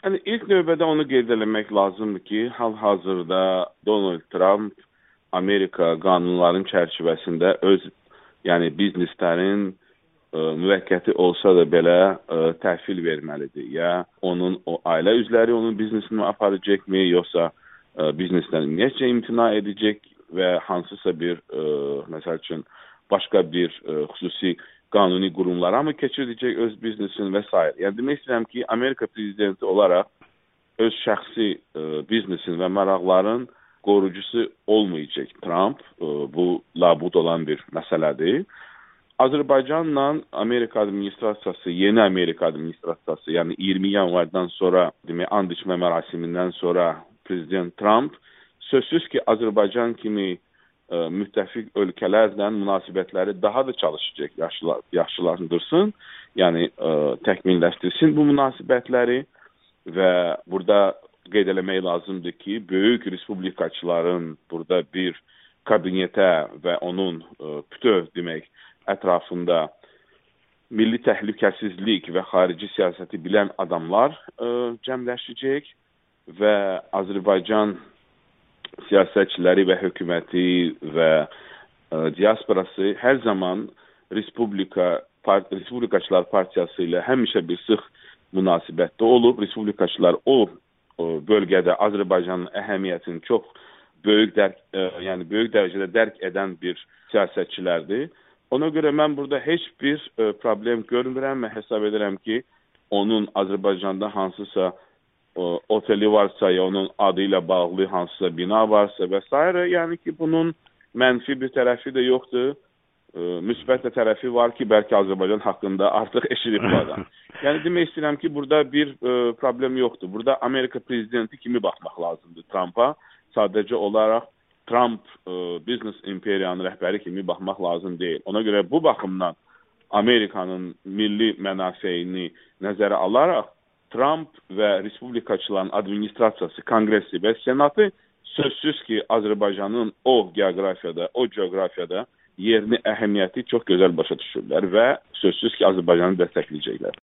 Yəni ilk növbədə onu qeyd etmək lazımdır ki, hal-hazırda Donald Trump Amerika qanunların çərçivəsində öz yəni bizneslərin ə, müvəqqəti olsa da belə ə, təhvil verməlidir. Ya onun o ailə üzvləri onun biznesini aparacaqmı, yoxsa ə, biznesdən ümumiyyətcə imtina edəcək və hansısa bir ə, məsəl üçün başqa bir ə, xüsusi qanuni qurumlara mı keçirdəcək öz biznesini və s. Yəni demək istəyirəm ki, Amerika prezidenti olaraq öz şəxsi ə, biznesin və maraqların qorucusu olmayacaq Trump. Ə, bu labud olan bir məsələdir. Azərbaycanla Amerika administrasiyası, yeni Amerika administrasiyası, yəni 20 yanvardan sonra, demək, and içmə mərasimindən sonra prezident Trump sözsüz ki, Azərbaycan kimi müttəfiq ölkələrlə münasibətləri daha da çalışacaq, yaxşılar, yaxşılaşdırsın, yəni ə, təkmilləşdirsin bu münasibətləri və burada qeyd eləmək lazımdır ki, böyük respublikaçıların burada bir kabinetə və onun ə, bütöv demək ətrafında milli təhlükəsizlik və xarici siyasəti bilən adamlar ə, cəmləşəcək və Azərbaycan siyasətçiləri və hökuməti və ə, diasporası hər zaman Respublika part Respublikaçılar Partiyası ilə həmişə bir sıx münasibətdə olub. Respublikaçılar o, o bölgədə Azərbaycanın əhəmiyyətini çox böyük dərk, ə, yəni böyük dərəcədə dərk edən bir siyasətçilərdir. Ona görə mən burada heç bir ə, problem görmürəm və hesab edirəm ki, onun Azərbaycanda hansısa oteli varsa ya onun adı ilə bağlı hansısa bina varsa və s. yəni ki, bunun mənfi bir tərəfi də yoxdur. Ə, müsbət də tərəfi var ki, bəlkə Azərbaycan haqqında artıq eşidib bu adam. yəni demək istəyirəm ki, burada bir ə, problem yoxdur. Burada Amerika prezidenti kimi baxmaq lazımdır Trumpa. Sadəcə olaraq Trump ə, biznes imperiyanın rəhbəri kimi baxmaq lazım deyil. Ona görə bu baxımdan Amerikanın milli mənafeyini nəzərə alaraq Trump və respublikaçıların administrasiyası, konqresi və senatı sözsüz ki, Azərbaycanın o geoqrafiyada, o coğrafiyada yerini, əhəmiyyəti çox gözəl başa düşürlər və sözsüz ki, Azərbaycanı dəstəkləyəcəklər.